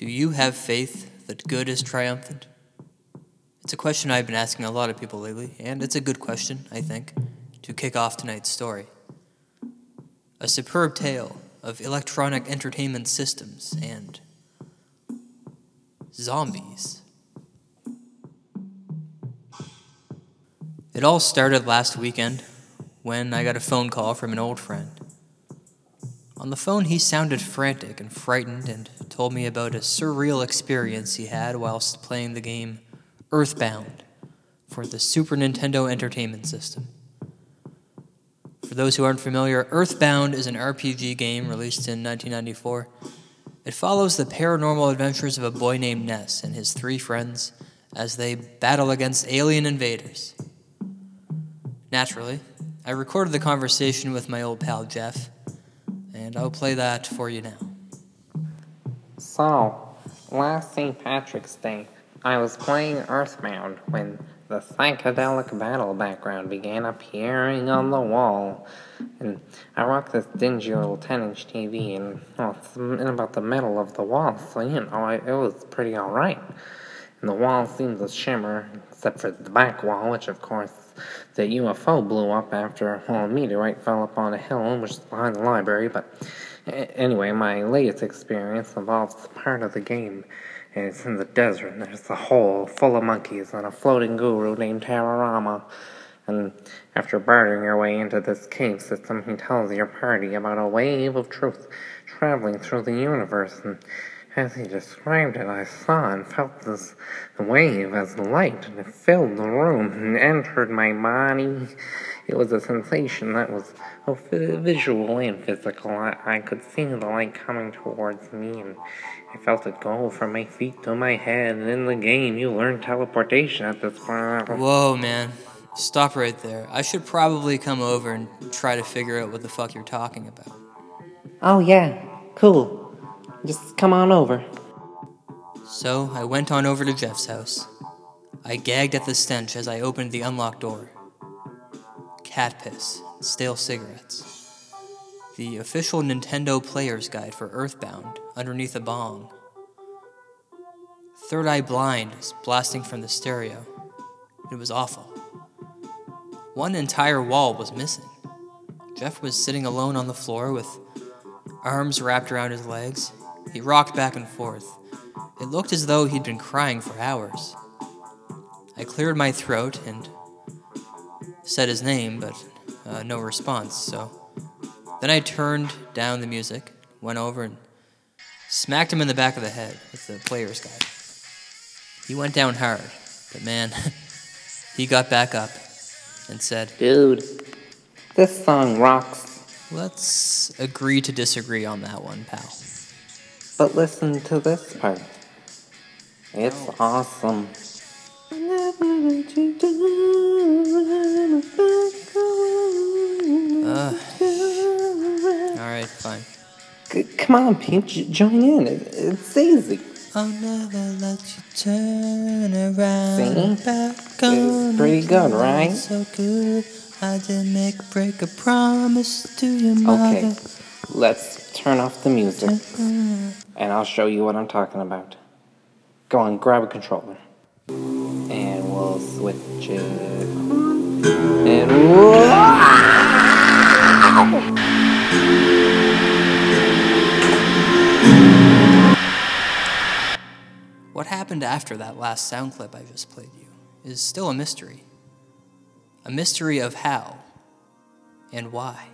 Do you have faith that good is triumphant? It's a question I've been asking a lot of people lately, and it's a good question, I think, to kick off tonight's story. A superb tale of electronic entertainment systems and zombies. It all started last weekend when I got a phone call from an old friend. On the phone, he sounded frantic and frightened and told me about a surreal experience he had whilst playing the game Earthbound for the Super Nintendo Entertainment System. For those who aren't familiar, Earthbound is an RPG game released in 1994. It follows the paranormal adventures of a boy named Ness and his three friends as they battle against alien invaders. Naturally, I recorded the conversation with my old pal Jeff, and I'll play that for you now. So, last St. Patrick's Day, I was playing Earthbound when the psychedelic battle background began appearing on the wall. And I rocked this dingy little 10 inch TV, and well, it's in about the middle of the wall, so you know, I, it was pretty alright. And the wall seemed to shimmer, except for the back wall, which of course the UFO blew up after well, a meteorite fell upon a hill, which is behind the library. But anyway, my latest experience involves part of the game. It's in the desert, and there's a hole full of monkeys and a floating guru named Talah Rama. And after bartering your way into this cave system, he tells your party about a wave of truth traveling through the universe. And as he described it, I saw and felt this wave as light, and it filled the room and entered my body. It was a sensation that was both visual and physical. I, I could see the light coming towards me, and I felt it go from my feet to my head. And in the game, you learn teleportation at this point. Whoa, man. Stop right there. I should probably come over and try to figure out what the fuck you're talking about. Oh, yeah. Cool. Just come on over. So I went on over to Jeff's house. I gagged at the stench as I opened the unlocked door. Cat piss, stale cigarettes. The official Nintendo Player's Guide for Earthbound underneath a bong. Third Eye Blind is blasting from the stereo. It was awful. One entire wall was missing. Jeff was sitting alone on the floor with arms wrapped around his legs. He rocked back and forth. It looked as though he'd been crying for hours. I cleared my throat and said his name, but uh, no response, so. Then I turned down the music, went over, and smacked him in the back of the head with the player's guide. He went down hard, but man, he got back up and said, Dude, this song rocks. Let's agree to disagree on that one, pal. But listen to this part. It's awesome. Uh, Alright, fine. C- come on, Pete, join in. It- it's easy. I'll never let you turn around. See? Back on It's pretty good, right? So good. I did make break a promise to your mother. Okay, let's turn off the music, mm-hmm. and I'll show you what I'm talking about. Go on, grab a controller, and we'll switch it. And What happened after that last sound clip I just played you is still a mystery. A mystery of how and why.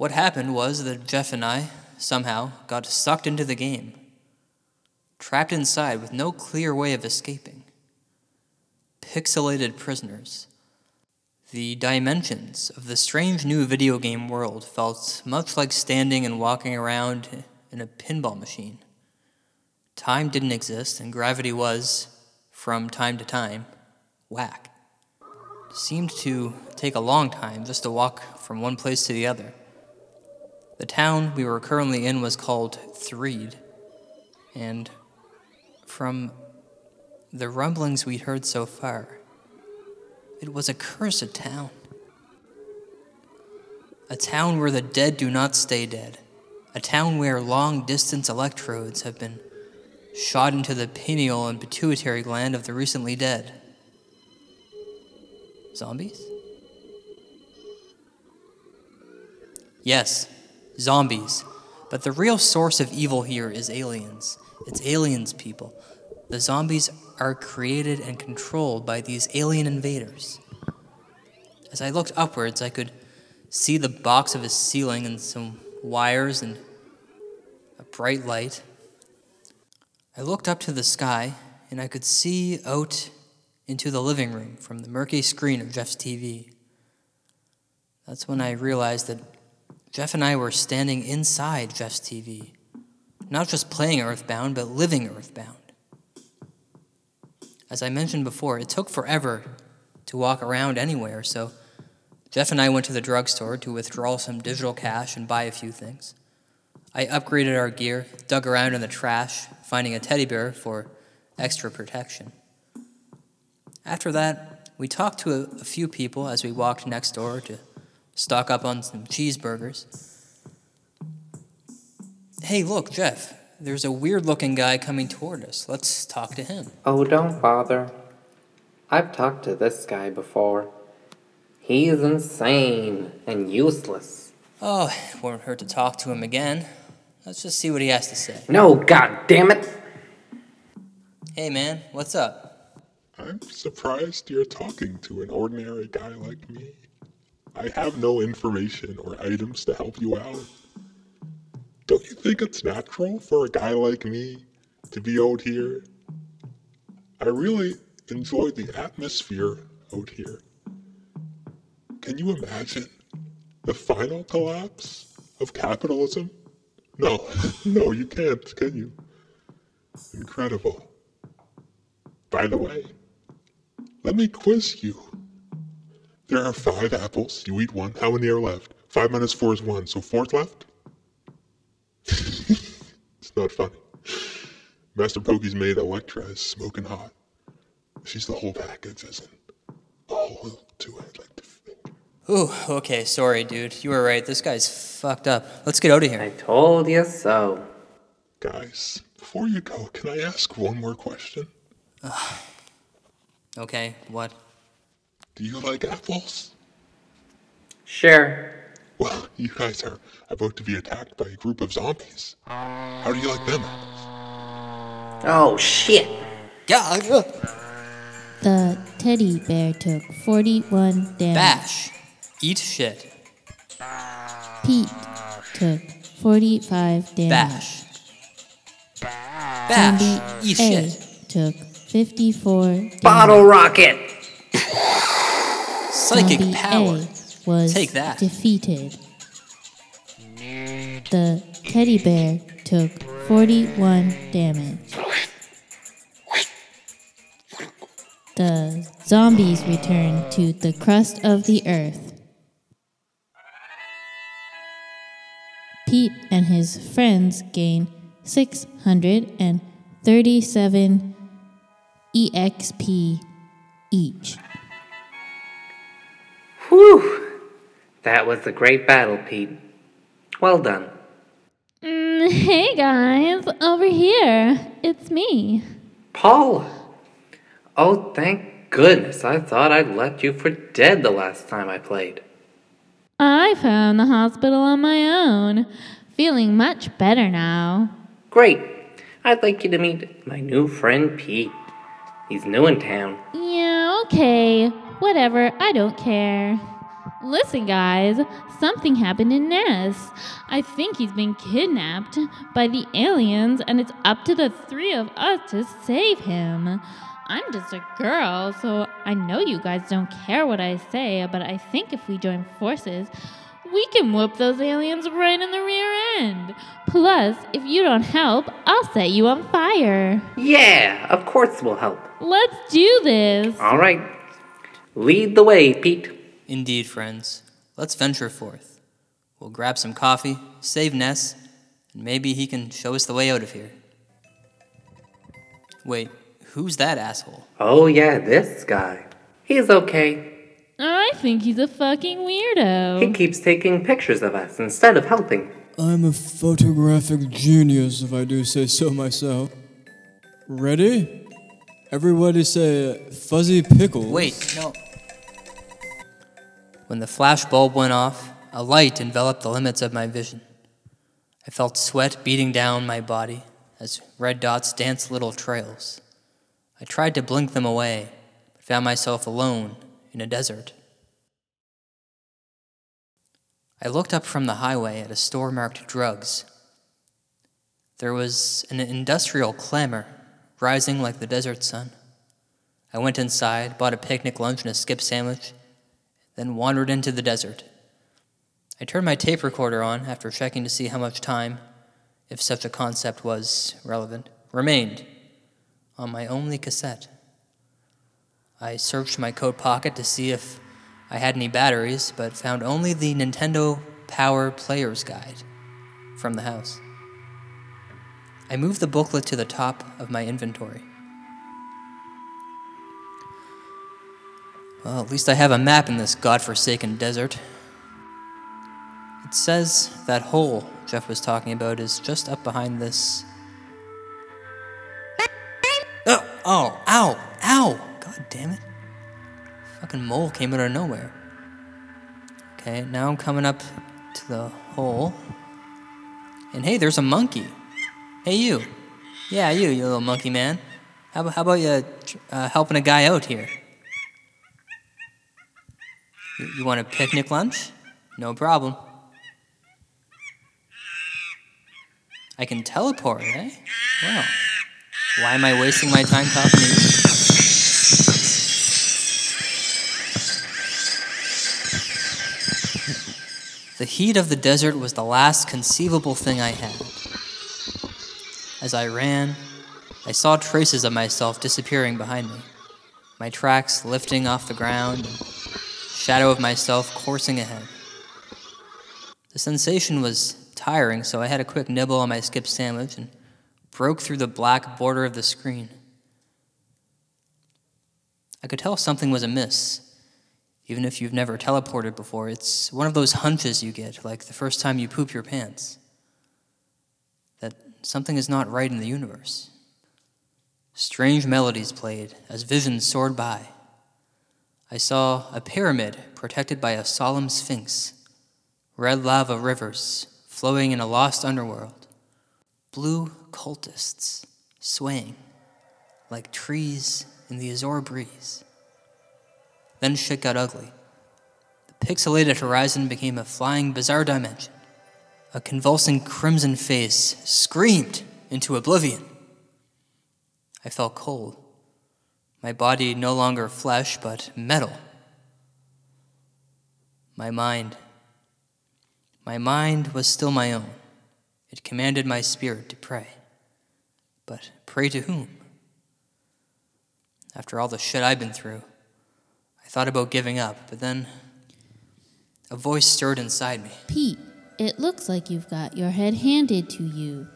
What happened was that Jeff and I somehow got sucked into the game, trapped inside with no clear way of escaping. Pixelated prisoners. The dimensions of the strange new video game world felt much like standing and walking around in a pinball machine. Time didn't exist, and gravity was, from time to time, whack. It seemed to take a long time just to walk from one place to the other. The town we were currently in was called Threed, and from the rumblings we'd heard so far, it was a cursed town. A town where the dead do not stay dead. A town where long distance electrodes have been shot into the pineal and pituitary gland of the recently dead. Zombies? Yes, zombies. But the real source of evil here is aliens. It's aliens, people. The zombies are created and controlled by these alien invaders. As I looked upwards, I could see the box of a ceiling and some wires and a bright light. I looked up to the sky and I could see out into the living room from the murky screen of Jeff's TV. That's when I realized that Jeff and I were standing inside Jeff's TV, not just playing Earthbound, but living Earthbound. As I mentioned before, it took forever to walk around anywhere, so Jeff and I went to the drugstore to withdraw some digital cash and buy a few things. I upgraded our gear, dug around in the trash, finding a teddy bear for extra protection. After that, we talked to a, few people as we walked next door to stock up on some cheeseburgers. Hey, look, Jeff, there's a weird looking guy coming toward us. Let's talk to him. Oh, don't bother. I've talked to this guy before. He's insane and useless. Oh, it won't hurt to talk to him again. Let's just see what he has to say. No, god damn it! Hey, man, what's up? I'm surprised you're talking to an ordinary guy like me. I have no information or items to help you out. Don't you think it's natural for a guy like me to be out here? I really enjoy the atmosphere out here. Can you imagine the final collapse of capitalism? No, no, you can't, can you? Incredible. By the way, let me quiz you. There are five apples. You eat one. How many are left? Five minus four is one. So four's left? it's not funny. Master Pokey's made Electra is smoking hot. She's the whole package, isn't all to it like the finger. Ooh, okay, sorry, dude. You were right. This guy's fucked up. Let's get out of here. I told you so. Guys, before you go, can I ask one more question? Okay, what? Do you like apples? Sure. Well, you guys are about to be attacked by a group of zombies. How do you like them apples? Oh shit! Yeah, The teddy bear took 41 damage. bash. Eat shit. Pete took 45 damage. Bash. Zombie Bash. Eat A shit. took 54 damage. Bottle rocket! Psychic Zombie power. A was Take that. defeated. The teddy bear took 41 damage. The zombies returned to the crust of the earth. Pete and his friends gained 637 EXP each. Whew! That was a great battle, Pete. Well done. Mm, hey guys, over here. It's me. Paul! Oh, thank goodness. I thought I'd left you for dead the last time I played. I found the hospital on my own. Feeling much better now. Great. I'd like you to meet my new friend Pete. He's new in town. Yeah, okay. Whatever, I don't care. Listen, guys, something happened in Ness. I think he's been kidnapped by the aliens, and it's up to the three of us to save him. I'm just a girl, so I know you guys don't care what I say, but I think if we join forces, we can whoop those aliens right in the rear end. Plus, if you don't help, I'll set you on fire. Yeah, of course we'll help. Let's do this. All right. Lead the way, Pete. Indeed, friends. Let's venture forth. We'll grab some coffee, save Ness, and maybe he can show us the way out of here. Wait, who's that asshole? Oh, yeah, this guy. He's okay. I I think he's a fucking weirdo. He keeps taking pictures of us instead of helping. I'm a photographic genius, if I do say so myself. Ready? Everybody say fuzzy pickles. Wait, no. When the flash bulb went off, a light enveloped the limits of my vision. I felt sweat beating down my body as red dots danced little trails. I tried to blink them away, but found myself alone in a desert. I looked up from the highway at a store marked drugs. There was an industrial clamor rising like the desert sun. I went inside, bought a picnic lunch and a skip sandwich, then wandered into the desert. I turned my tape recorder on after checking to see how much time, if such a concept was relevant, remained on my only cassette. I searched my coat pocket to see if I had any batteries, but found only the Nintendo Power Player's Guide from the house. I moved the booklet to the top of my inventory. Well, at least I have a map in this godforsaken desert. It says that hole Jeff was talking about is just up behind this. Oh, oh, ow, ow! God damn it. Fucking mole came out of nowhere. Okay, now I'm coming up to the hole. And hey, there's a monkey. Hey, you. Yeah, you, you little monkey man. How, how about you uh, helping a guy out here? You, you want a picnic lunch? No problem. I can teleport, eh? Well, why am I wasting my time talking to you? The heat of the desert was the last conceivable thing I had. As I ran, I saw traces of myself disappearing behind me, my tracks lifting off the ground, shadow of myself coursing ahead. The sensation was tiring, so I had a quick nibble on my skip sandwich and broke through the black border of the screen. I could tell something was amiss. Even if you've never teleported before, it's one of those hunches you get, like the first time you poop your pants, that something is not right in the universe. Strange melodies played as visions soared by. I saw a pyramid protected by a solemn sphinx, red lava rivers flowing in a lost underworld, blue cultists swaying like trees in the Azure breeze. Then shit got ugly. The pixelated horizon became a flying, bizarre dimension. A convulsing crimson face screamed into oblivion. I felt cold. My body no longer flesh, but metal. My mind. My mind was still my own. It commanded my spirit to pray. But pray to whom? After all the shit I've been through, thought about giving up, but then a voice stirred inside me. Pete, it looks like you've got your head handed to you.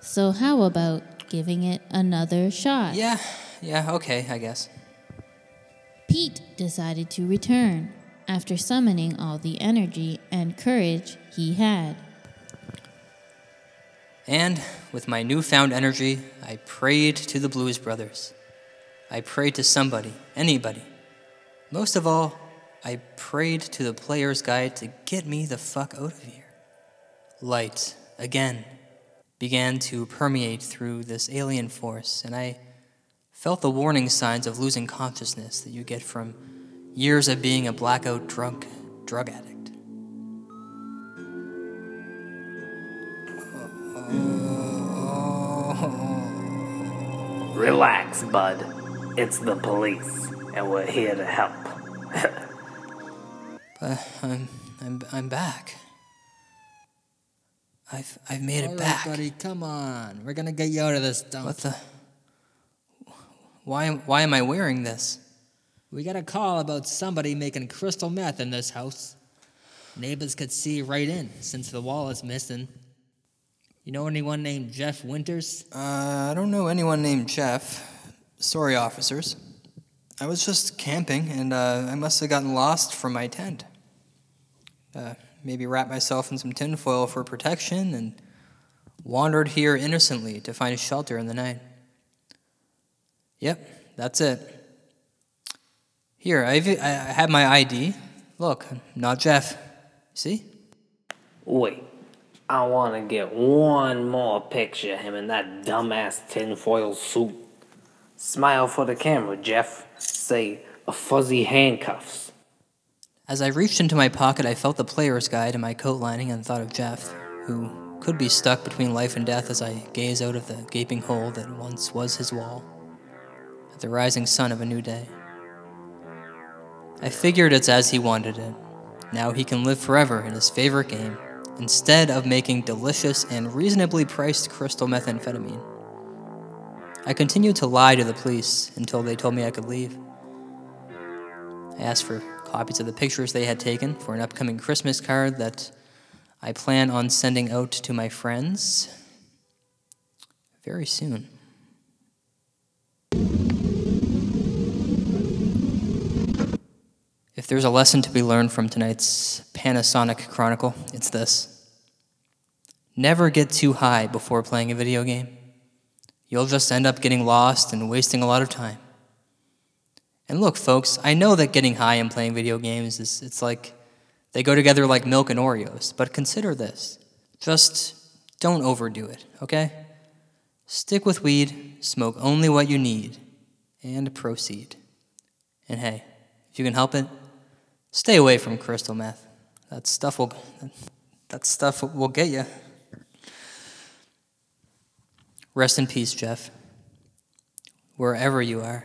So how about giving it another shot? Yeah, yeah, okay, I guess. Pete decided to return after summoning all the energy and courage he had. And with my newfound energy, I prayed to the Blues Brothers. I prayed to somebody, anybody. Most of all, I prayed to the player's guide to get me the fuck out of here. Light, again, began to permeate through this alien force, and I felt the warning signs of losing consciousness that you get from years of being a blackout drunk drug addict. Relax, bud. It's the police, and we're here to help. But I'm, I'm, I'm back. I've, I've made it back. buddy, come on. We're gonna get you out of this dump. What the? Why, am- why am I wearing this? We got a call about somebody making crystal meth in this house. Neighbors could see right in since the wall is missing. You know anyone named Jeff Winters? Uh, I don't know anyone named Jeff. Sorry, officers. I was just camping, and uh, I must have gotten lost from my tent. Uh, maybe wrapped myself in some tinfoil for protection and wandered here innocently to find a shelter in the night. Yep, that's it. Here, I've, I have my ID. Look, not Jeff. See? Wait, I want to get one more picture of him in that dumbass tinfoil suit. Smile for the camera, Jeff. Say, a fuzzy handcuffs. As I reached into my pocket, I felt the player's guide in my coat lining and thought of Jeff, who could be stuck between life and death as I gaze out of the gaping hole that once was his wall, at the rising sun of a new day. I figured it's as he wanted it. Now he can live forever in his favorite game, instead of making delicious and reasonably priced crystal methamphetamine. I continued to lie to the police until they told me I could leave. I asked for copies of the pictures they had taken for an upcoming Christmas card that I plan on sending out to my friends very soon. If there's a lesson to be learned from tonight's Panasonic Chronicle, it's this never get too high before playing a video game. You'll just end up getting lost and wasting a lot of time. And look, folks, I know that getting high and playing video games is it's like they go together like milk and Oreos, but consider this. Just don't overdo it, okay? Stick with weed, smoke only what you need, and proceed. And hey, if you can help it, stay away from crystal meth. That stuff will that stuff will get you. Rest in peace, Jeff. Wherever you are.